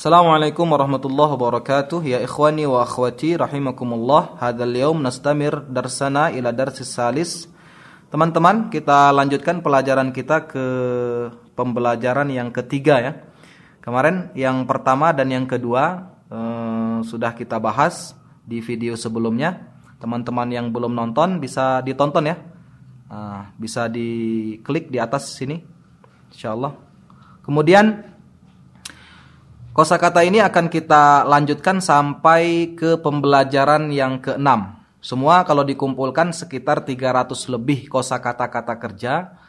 Assalamualaikum warahmatullahi wabarakatuh. Ya ikhwani wa akhwati rahimakumullah. Hadal yaum nastamir darsana ila darsis salis. Teman-teman kita lanjutkan pelajaran kita ke pembelajaran yang ketiga ya. Kemarin yang pertama dan yang kedua eh, Sudah kita bahas di video sebelumnya. Teman-teman yang belum nonton bisa ditonton ya. Nah, Bisa diklik di atas sini InsyaAllah Kemudian Kosakata ini akan kita lanjutkan sampai ke pembelajaran yang keenam. Semua kalau dikumpulkan sekitar 300 lebih kosakata-kata kerja.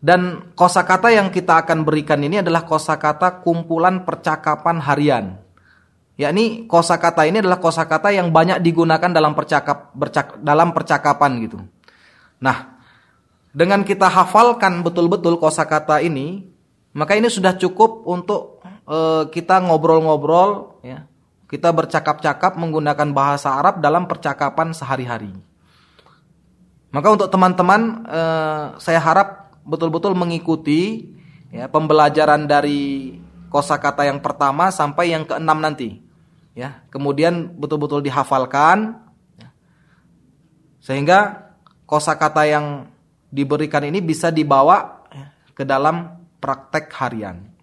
Dan kosakata yang kita akan berikan ini adalah kosakata kumpulan percakapan harian. Yakni kosakata ini adalah kosakata yang banyak digunakan dalam percakap bercak, dalam percakapan gitu. Nah, dengan kita hafalkan betul-betul kosakata ini, maka ini sudah cukup untuk uh, kita ngobrol-ngobrol ya. Kita bercakap-cakap menggunakan bahasa Arab dalam percakapan sehari-hari. Maka untuk teman-teman uh, saya harap betul-betul mengikuti ya pembelajaran dari kosakata yang pertama sampai yang keenam nanti. Ya, kemudian betul-betul dihafalkan ya. sehingga kosakata yang diberikan ini bisa dibawa ya, ke dalam praktek harian.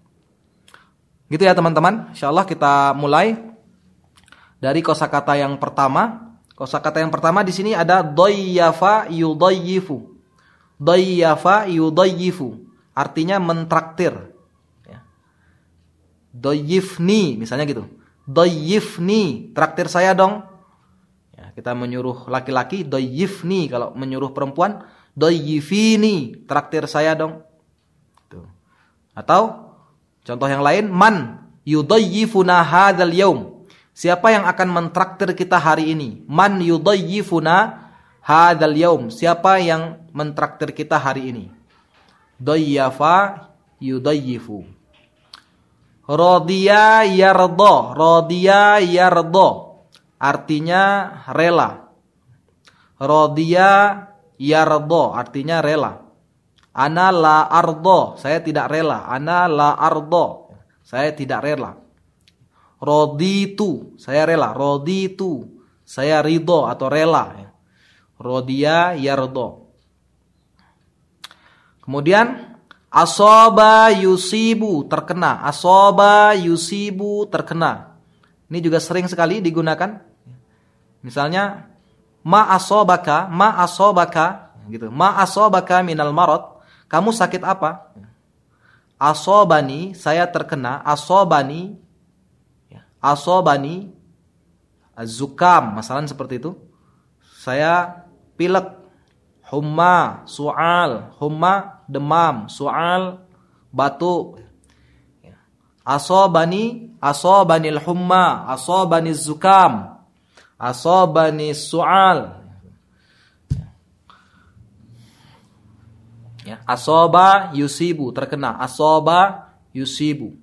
Gitu ya teman-teman. Insyaallah kita mulai dari kosakata yang pertama. Kosakata yang pertama di sini ada doyafa yudayyifu. Doyafa yudayyifu. Artinya mentraktir. Ya. Misalnya gitu. Doyifni, traktir saya dong. Ya, kita menyuruh laki-laki doyifni kalau menyuruh perempuan doyifini, traktir saya dong. Tuh. Atau Contoh yang lain, man yudayyifuna hadzal yaum. Siapa yang akan mentraktir kita hari ini? Man yudayyifuna hadzal yaum. Siapa yang mentraktir kita hari ini? Dayyafa yudayyifu. Rodiya yardo, rodiya yardo. Artinya rela. Rodiya yardo, artinya rela. Ana la ardo, saya tidak rela. Ana la ardo, saya tidak rela. Roditu, saya rela. Roditu, saya ridho atau rela. Rodia yardo. Kemudian asoba yusibu terkena. Asoba yusibu terkena. Ini juga sering sekali digunakan. Misalnya ma asobaka, ma asobaka gitu. Ma asobaka minal marot kamu sakit apa? Asobani, saya terkena. Asobani, ya, asobani, zukam, masalah seperti itu. Saya pilek, humma, sual, humma, demam, sual, batuk. Ya. Asobani, asobanil humma, asobani zukam, asobani sual, Ya, asoba yusibu terkena asoba yusibu.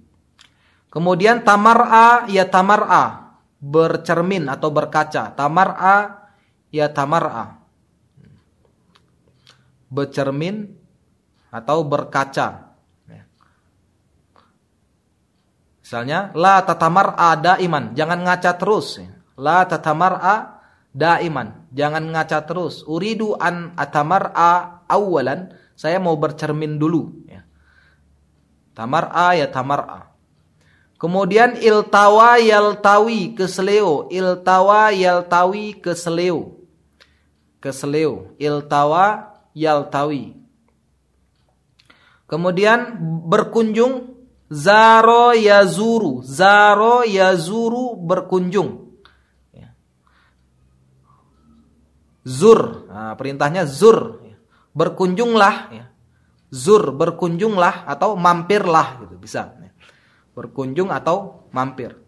Kemudian tamar'a ya tamar'a bercermin atau berkaca. Tamar'a ya tamar'a. Bercermin atau berkaca. Ya. Misalnya la tatamar'a daiman, jangan ngaca terus. La tatamar'a daiman, jangan ngaca terus. Uridu an atamar'a awalan saya mau bercermin dulu. Ya. Tamar'a ya tamar'a. Kemudian iltawa yaltawi keseleo. Iltawa yaltawi keseleo. Keseleo. Iltawa yaltawi. Kemudian berkunjung. Zaro yazuru. Zaro yazuru berkunjung. Ya. Zur. Nah, perintahnya zur berkunjunglah ya. zur berkunjunglah atau mampirlah gitu bisa ya. berkunjung atau mampir.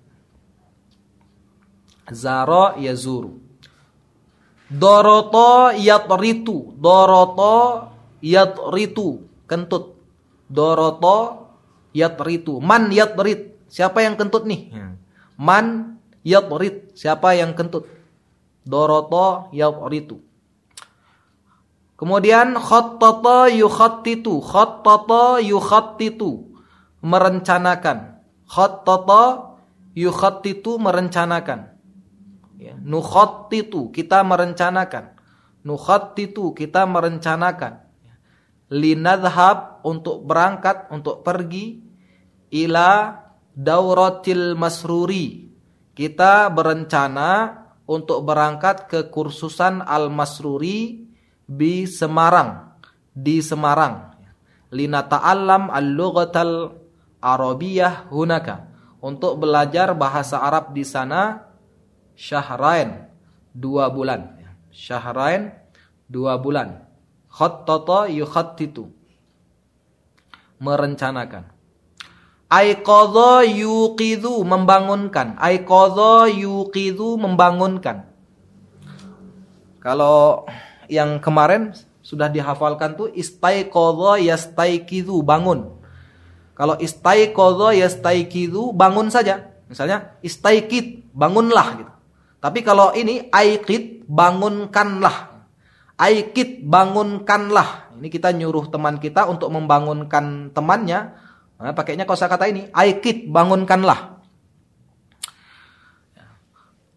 Zaro yazuru. Doroto yatritu doroto yatritu kentut. Doroto yatritu. Man yatrit siapa yang kentut nih? Ya. man yatrit siapa yang kentut? Doroto yatritu Kemudian khattata yukhattitu, khattata yukhattitu, merencanakan. Khattata yukhattitu merencanakan. Ya, nukhattitu kita merencanakan. Nukhattitu kita merencanakan. Linadhab untuk berangkat, untuk pergi ila dauratil masruri. Kita berencana untuk berangkat ke kursusan al-masruri di Semarang. Di Semarang. Lina ta'allam al-lughatal arabiyah hunaka. Untuk belajar bahasa Arab di sana syahrain dua bulan. Syahrain dua bulan. Khattata yukhattitu. Merencanakan. Aiqadha yuqidhu membangunkan. Aiqadha yuqidhu membangunkan. Kalau yang kemarin sudah dihafalkan tuh istaiqadha yastaiqidhu bangun. Kalau istaiqadha yastaiqidhu bangun saja. Misalnya istaikid bangunlah gitu. Tapi kalau ini aikid bangunkanlah. Aikid bangunkanlah. Ini kita nyuruh teman kita untuk membangunkan temannya Nah, pakainya kata ini, aikid bangunkanlah.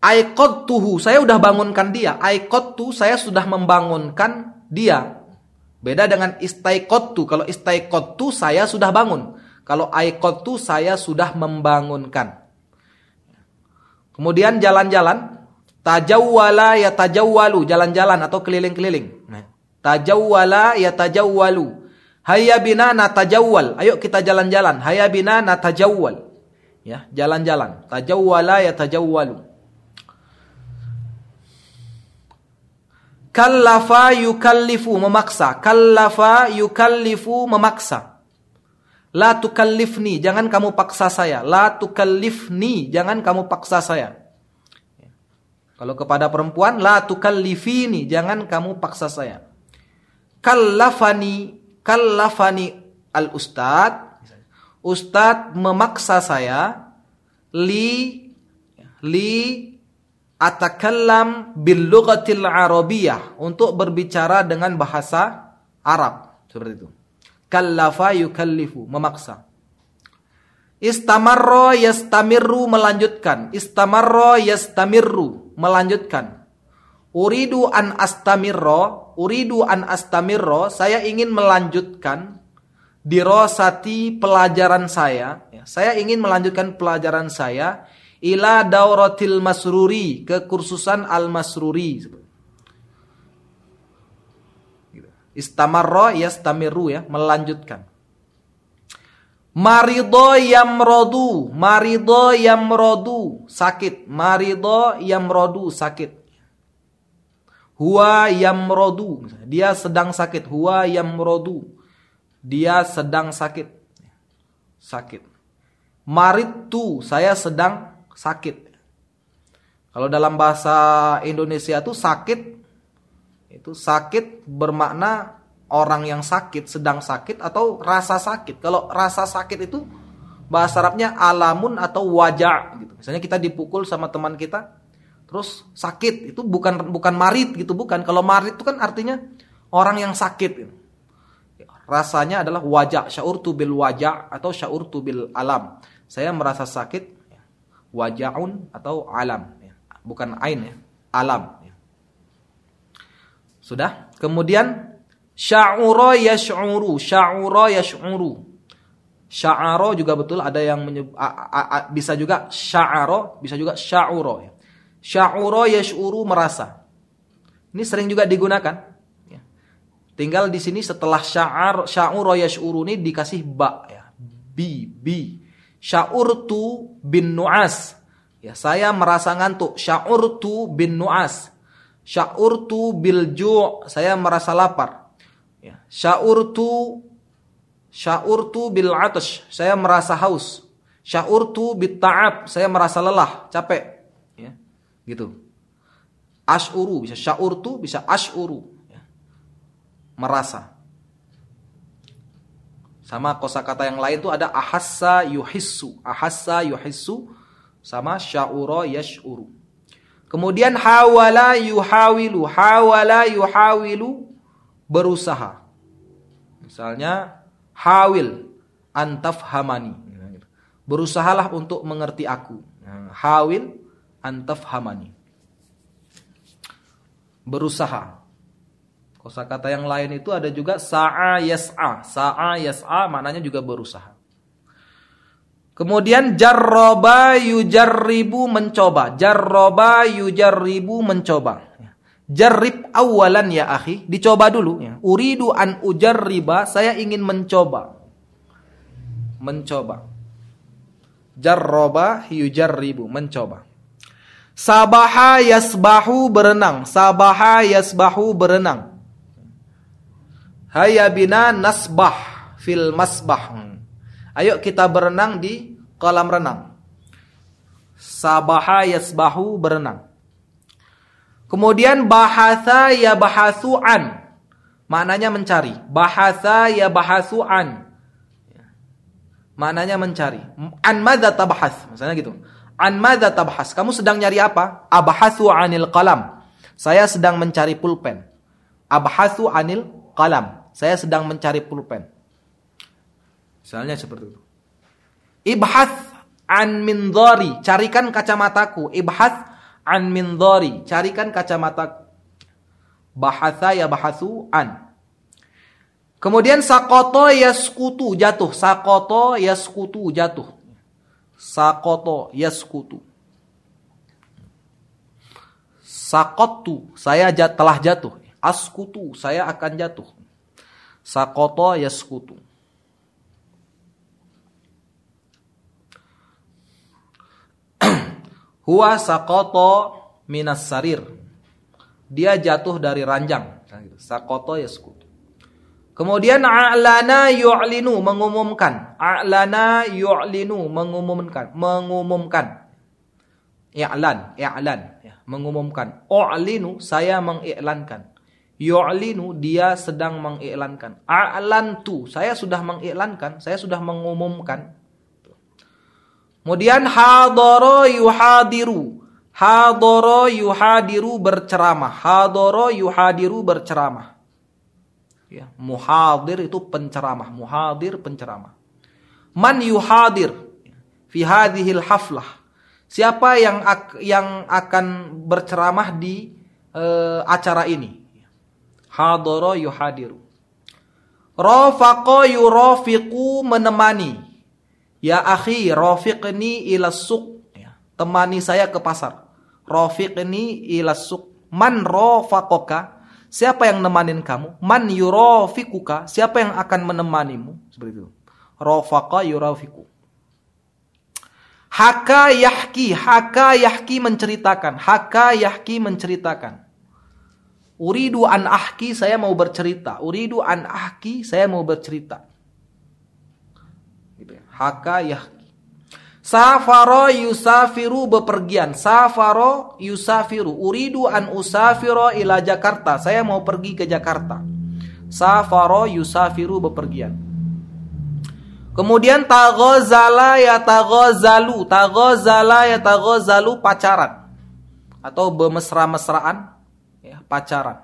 Aikot tuhu, saya sudah bangunkan dia. Aikot tu, saya sudah membangunkan dia. Beda dengan istaikot tu. Kalau istaikot tu, saya sudah bangun. Kalau aikot tu, saya sudah membangunkan. Kemudian jalan-jalan. Tajawwala ya tajawwalu. Jalan-jalan atau keliling-keliling. Nah, tajawwala ya tajawwalu. Hayya bina natajawwal. Ayo kita jalan-jalan. Hayya bina natajawwal. Ya, jalan-jalan. Tajawwala ya tajawwalu. Kallafa yukallifu memaksa. Kallafa yukallifu memaksa. La tukallifni, jangan kamu paksa saya. La tukallifni, jangan kamu paksa saya. Kalau kepada perempuan, la tukallifini, jangan kamu paksa saya. Kallafani kallafani al ustad ustad memaksa saya li li atakallam bil lughatil arabiyah. Untuk berbicara dengan bahasa Arab. Seperti itu. Kallafa yukallifu. Memaksa. Istamarra yastamirru. Melanjutkan. Istamarra yastamirru. Melanjutkan. Uridu an astamirra. Uridu an astamirro, saya ingin melanjutkan dirosati pelajaran saya. Ya, saya ingin melanjutkan pelajaran saya ila dauratil masruri ke kursusan al masruri. Istamarro yastamiru ya, melanjutkan. Marido yamrodu, marido yamrodu, sakit. Marido yamrodu, sakit. Huwa yamrodu. Dia sedang sakit. Huwa yamrodu. Dia sedang sakit. Sakit. Maritu. Saya sedang sakit. Kalau dalam bahasa Indonesia itu sakit. Itu sakit bermakna orang yang sakit, sedang sakit atau rasa sakit. Kalau rasa sakit itu bahasa Arabnya alamun atau wajah gitu. Misalnya kita dipukul sama teman kita, terus sakit itu bukan bukan marit gitu bukan kalau marit itu kan artinya orang yang sakit rasanya adalah wajah syaur tu bil wajah atau syaur tu bil alam saya merasa sakit wajaun atau alam bukan ain ya alam sudah kemudian sya'ura yash'uru sya'ura yash'uru sya'ara juga betul ada yang menyebut, bisa juga sya'ara bisa juga sya'ura ya Sya'ura yash'uru merasa. Ini sering juga digunakan. Ya. Tinggal di sini setelah sya'ar sya'ura yash'uru ini dikasih ba ya. Bi bi. Sya'urtu bin nu'as. Ya, saya merasa ngantuk. Sya'urtu bin nu'as. Sya'urtu bil ju' saya merasa lapar. Ya. Sya'urtu sya'urtu bil atash saya merasa haus. Sya'urtu bit ta'ab saya merasa lelah, capek. Gitu. Ashuru bisa sya'urtu, bisa ashuru. Ya. Merasa. Sama kosakata yang lain itu ada ahassa yuhissu. Ahassa yuhissu sama sya'ura yash'uru. Kemudian hawala yuhawilu. Hawala yuhawilu berusaha. Misalnya hawil antaf hamani. Berusahalah untuk mengerti aku. Hawil antafhamani. Berusaha. Kosakata yang lain itu ada juga sa'a yas'a. Sa'a yas'a maknanya juga berusaha. Kemudian jarroba yujarribu mencoba. Jarroba yujarribu mencoba. Jarrib awalan ya akhi. Dicoba dulu. Ya. Uridu an ujarriba. Saya ingin mencoba. Mencoba. Jarroba yujarribu. Mencoba. Sabaha yasbahu berenang. Sabaha yasbahu berenang. Hayya bina nasbah fil masbah. Ayo kita berenang di kolam renang. Sabaha yasbahu berenang. Kemudian bahasa ya bahasuan. Maknanya mencari. Bahasa ya bahasuan. Maknanya mencari. An madza tabhas. Misalnya gitu. An madza tabhas. Kamu sedang nyari apa? Abhasu anil qalam. Saya sedang mencari pulpen. Abhasu anil qalam. Saya sedang mencari pulpen. Misalnya seperti itu. Ibhath an mindhari, carikan kacamataku. Ibhath an mindhari, carikan kacamataku. Bahatha ya bahasu an. Kemudian sakoto yaskutu jatuh. Sakoto yaskutu jatuh. Sakoto yaskutu. Sakotu, saya jat, telah jatuh. Askutu, saya akan jatuh. Sakoto yaskutu. Huwa sakoto minas sarir. Dia jatuh dari ranjang. Sakoto yaskutu. Kemudian a'lana yu'linu mengumumkan. A'lana yu'linu mengumumkan. Mengumumkan. I'lan, i'lan. Ya, mengumumkan. U'linu saya mengiklankan. Yu'linu dia sedang mengiklankan. A'lantu saya sudah mengiklankan, saya sudah mengumumkan. Kemudian hadoro yuhadiru. Hadoro yuhadiru berceramah. Hadoro yuhadiru berceramah. Ya, muhadir itu penceramah. Muhadir penceramah. Man yuhadir fi hadhil haflah. Siapa yang yang akan berceramah di uh, acara ini? Hadoro yuhadiru. Rafaqo yurafiqu menemani. Ya akhi, rafiqni ila suq. Ya, temani saya ke pasar. Rafiqni ila suq. Man rafaqoka? Siapa yang nemanin kamu? Man yurafiquka? Siapa yang akan menemanimu? Seperti itu. Rafaqa yurafiqu. Haka yahki, haka yahki menceritakan, haka yahki menceritakan. Uridu an ahki, saya mau bercerita. Uridu an ahki, saya mau bercerita. Gitu ya. Haka yahki. Safaro yusafiru bepergian. Safaro yusafiru. Uridu an usafiro ila Jakarta. Saya mau pergi ke Jakarta. Safaro yusafiru bepergian. Kemudian tagozala ya tagozalu. Tagozala ya tagozalu pacaran. Atau bermesra-mesraan pacaran.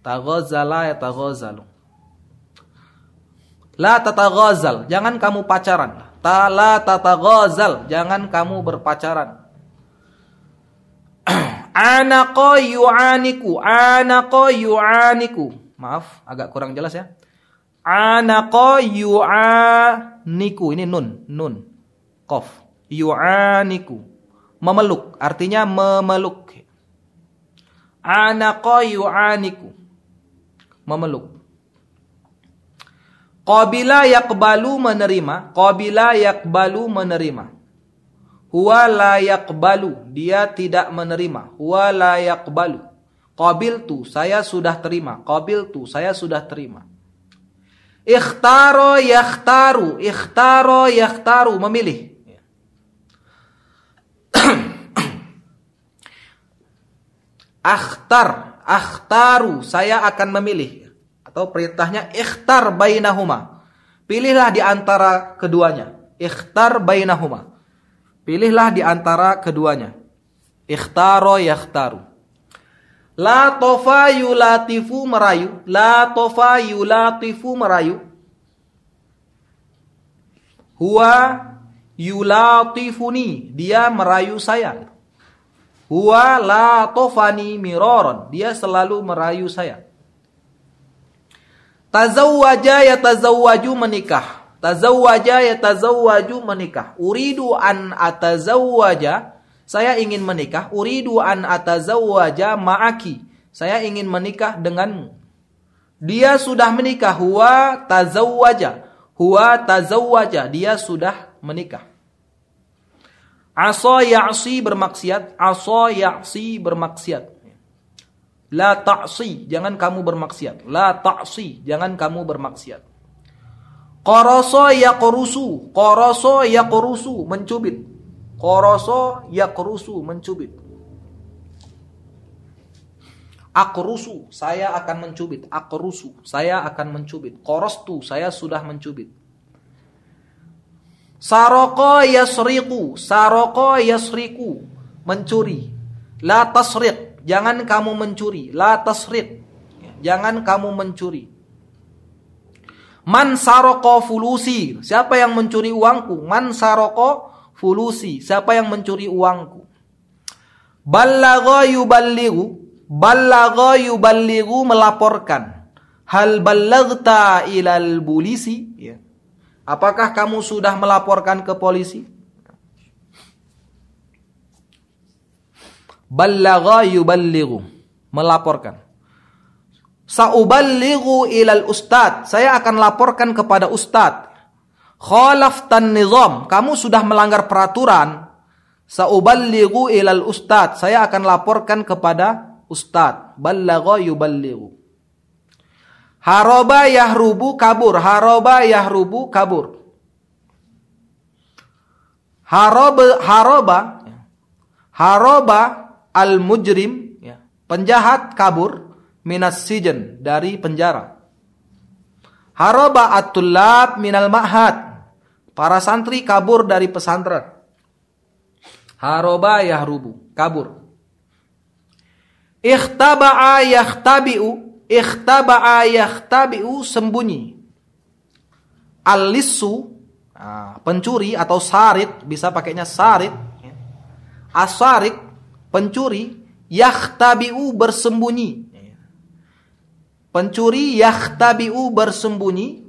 Taghazala ya taghazalu. La tataghazal, jangan kamu pacaran. Ta la tataghazal, jangan kamu berpacaran. Anaqo yu'aniku, anaqo yu'aniku. Maaf, agak kurang jelas ya. Anaqo yu'aniku, ini nun, nun. Qaf. Yu'aniku. Memeluk, artinya memeluk. Anaqa yu'aniku. Memeluk. Qabila yakbalu menerima. Qabila yakbalu menerima. Huwa la yakbalu. Dia tidak menerima. Huwa la yakbalu. Qabil tu, saya sudah terima. Qabil tu, saya sudah terima. Ikhtaro yakhtaru. Ikhtaro yakhtaru. Memilih. Akhtar, akhtaru, saya akan memilih. Atau perintahnya ikhtar bainahuma. Pilihlah di antara keduanya. Ikhtar bainahuma. Pilihlah di antara keduanya. Ikhtaro yakhtaru. La tofa yulatifu merayu. La tofa yulatifu merayu. Huwa Yulatifuni, dia merayu saya. Huwa la tofani miroron, dia selalu merayu saya. Tazawwaja ya tazawwaju menikah. Tazawwaja ya tazawwaju menikah. Uridu an atazawwaja, saya ingin menikah. Uridu an atazawwaja ma'aki. Saya ingin menikah denganmu. Dia sudah menikah. Huwa tazawwaja. Huwa tazawwaja. Dia sudah menikah. Asa ya'si bermaksiat. Asa ya'si bermaksiat. La ta'si. Jangan kamu bermaksiat. La ta'si. Jangan kamu bermaksiat. Qaraso yaqrusu. Qaraso yaqrusu. Mencubit. Qaraso yaqrusu. Mencubit. Akrusu, saya akan mencubit. Akrusu, saya akan mencubit. Korostu, saya sudah mencubit. Saroko yasriku, saroko yasriku, mencuri. La tasrik, jangan kamu mencuri. La tasrik, jangan kamu mencuri. Man saroko fulusi, siapa yang mencuri uangku? Man saroko fulusi, siapa yang mencuri uangku? Ballagha yuballighu, Ballagha yuballighu melaporkan. Hal ballagta ilal bulisi? Apakah kamu sudah melaporkan ke polisi? Ballagha yuballighu melaporkan. Sauballighu ilal ustad. Saya akan laporkan kepada ustad. Khalaftan nizam. Kamu sudah melanggar peraturan. Sauballighu ilal ustad. Saya akan laporkan kepada ustad ballagha yuballighu haroba yahrubu kabur. Haroba yahrubu kabur. Haroba haroba haroba al mujrim ya, penjahat kabur minas sijen dari penjara. Haroba atulab minal ma'had para santri kabur dari pesantren. Haroba yahrubu kabur. Ikhtaba'a yakhtabi'u. Ikhtaba'a yakhtabi'u sembunyi. Al-lissu pencuri atau sarit bisa pakainya sarit. Asarik pencuri yakhtabi'u bersembunyi. Pencuri yakhtabi'u bersembunyi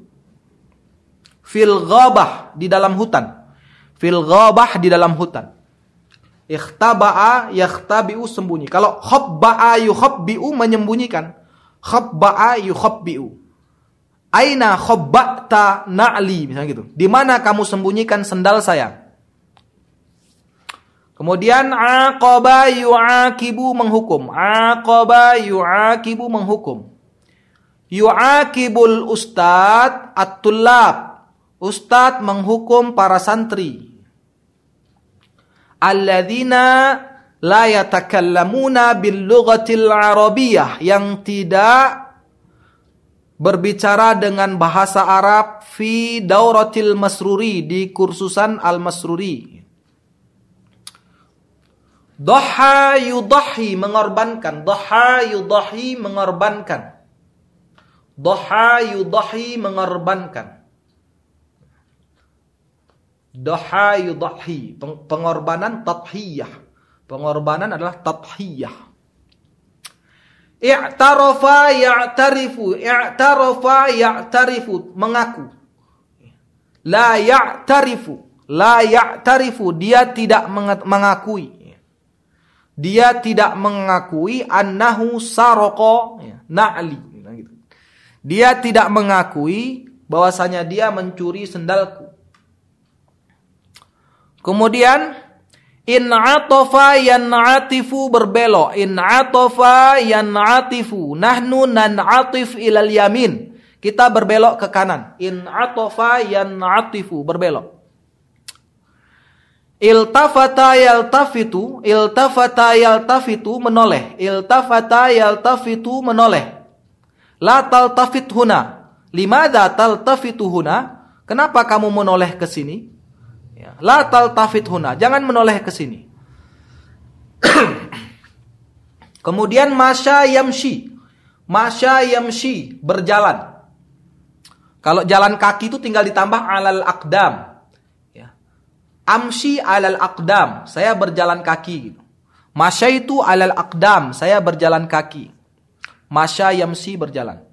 fil ghabah di dalam hutan. Fil ghabah di dalam hutan. Ikhtaba'a yakhtabi'u sembunyi. Kalau khabba'a yukhabbi'u menyembunyikan. Khabba'a yukhabbi'u. Aina khabba'ta na'li. Misalnya gitu. Di mana kamu sembunyikan sendal saya? Kemudian aqaba yu'akibu menghukum. Aqaba yu'akibu menghukum. Yu'akibul ustad at-tullab. Ustad menghukum para santri alladzina la yatakallamuna bil lughatil arabiyyah yang tidak berbicara dengan bahasa Arab fi dauratil masruri di kursusan al masruri Doha yudahi mengorbankan. Doha yudahi mengorbankan. Doha yudahi mengorbankan. Doha yudahi. Pengorbanan tathiyah. Pengorbanan adalah tathiyah. I'tarafa ya'tarifu. I'tarafa ya'tarifu. Mengaku. La ya'tarifu. La ya'tarifu. Dia tidak mengakui. Dia tidak mengakui annahu saroko na'li. Dia tidak mengakui bahwasanya dia mencuri sendalku. Kemudian in atofa yan'atifu berbelok. In atofa yan'atifu. Nahnu nan'atif ilal yamin. Kita berbelok ke kanan. In atofa yan'atifu berbelok. Iltafata yaltafitu, iltafata yaltafitu menoleh, iltafata yaltafitu menoleh. La taltafit huna. Limada taltafitu huna? Kenapa kamu menoleh ke sini? Ya. La huna. Jangan menoleh ke sini. Kemudian masya yamshi. Masya yamshi. Berjalan. Kalau jalan kaki itu tinggal ditambah alal akdam. Ya. Amshi alal aqdam, saya berjalan kaki gitu. Masyaitu alal aqdam, saya berjalan kaki. Masya yamsi berjalan.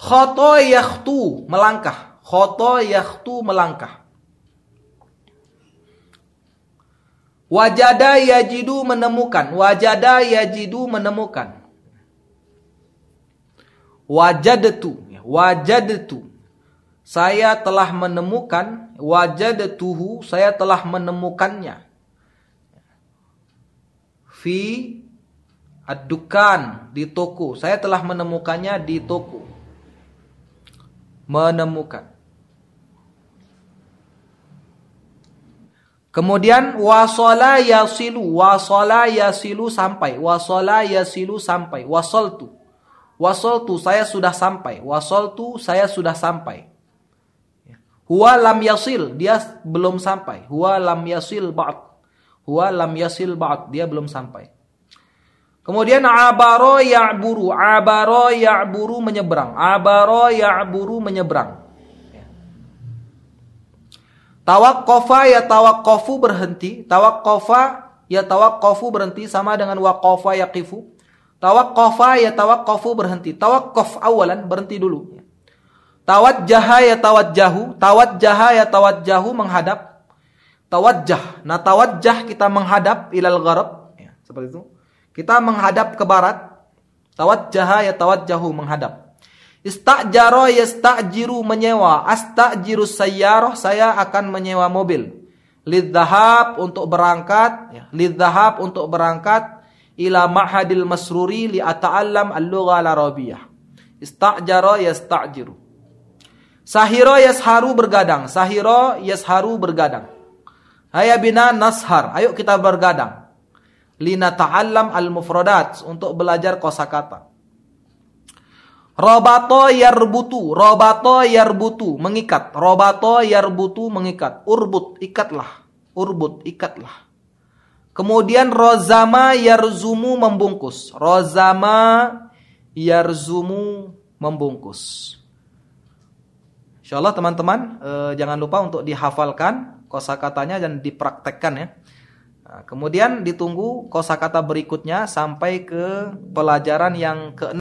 Khoto yakhtu, melangkah. Khoto yakhtu, melangkah. Wajada yajidu menemukan. Wajada yajidu menemukan. Wajadtu. Wajadtu. Saya telah menemukan. Wajadtuhu. Saya telah menemukannya. Fi adukan di toko. Saya telah menemukannya di toko. Menemukan. Kemudian wasala yasilu, wasala yasilu sampai, wasala yasilu sampai, wasaltu. Wasaltu saya sudah sampai, wasaltu saya sudah sampai. Huwa lam yasil, dia belum sampai. Huwa lam yasil ba'd. Huwa lam yasil ba'd, dia belum sampai. Kemudian abaro ya'buru, abaro ya'buru menyeberang, abaro ya'buru menyeberang. Tawakofa ya tawakofu berhenti. Tawakofa ya tawakofu berhenti sama dengan wakofa yaqifu. Tawakofa ya tawakofu berhenti. Tawakof awalan berhenti dulu. Tawajjaha ya tawajjahu. Tawajjaha ya tawajjahu menghadap. Tawajjah. Nah tawajjah kita menghadap ilal gharab. Ya, seperti itu. Kita menghadap ke barat. Tawajjaha ya tawajjahu menghadap. Istajaro yastajiru menyewa. Astajiru sayyarah saya akan menyewa mobil. Lidzahab untuk berangkat, ya. lidzahab untuk berangkat ila ma'hadil masruri li ata'allam al-lugha al-arabiyah. Istajaro yastajiru. Sahiro yasharu bergadang. Sahiro yasharu bergadang. Haya bina nashar. Ayo kita bergadang. Lina ta'allam al-mufradat. Untuk belajar kosakata. Robato yarbutu, robato yarbutu, mengikat. Robato yarbutu, mengikat. Urbut, ikatlah. Urbut, ikatlah. Kemudian rozama yarzumu membungkus. Rozama yarzumu membungkus. Insyaallah teman-teman eh, jangan lupa untuk dihafalkan kosakatanya dan dipraktekkan ya. Nah, kemudian ditunggu kosakata berikutnya sampai ke pelajaran yang ke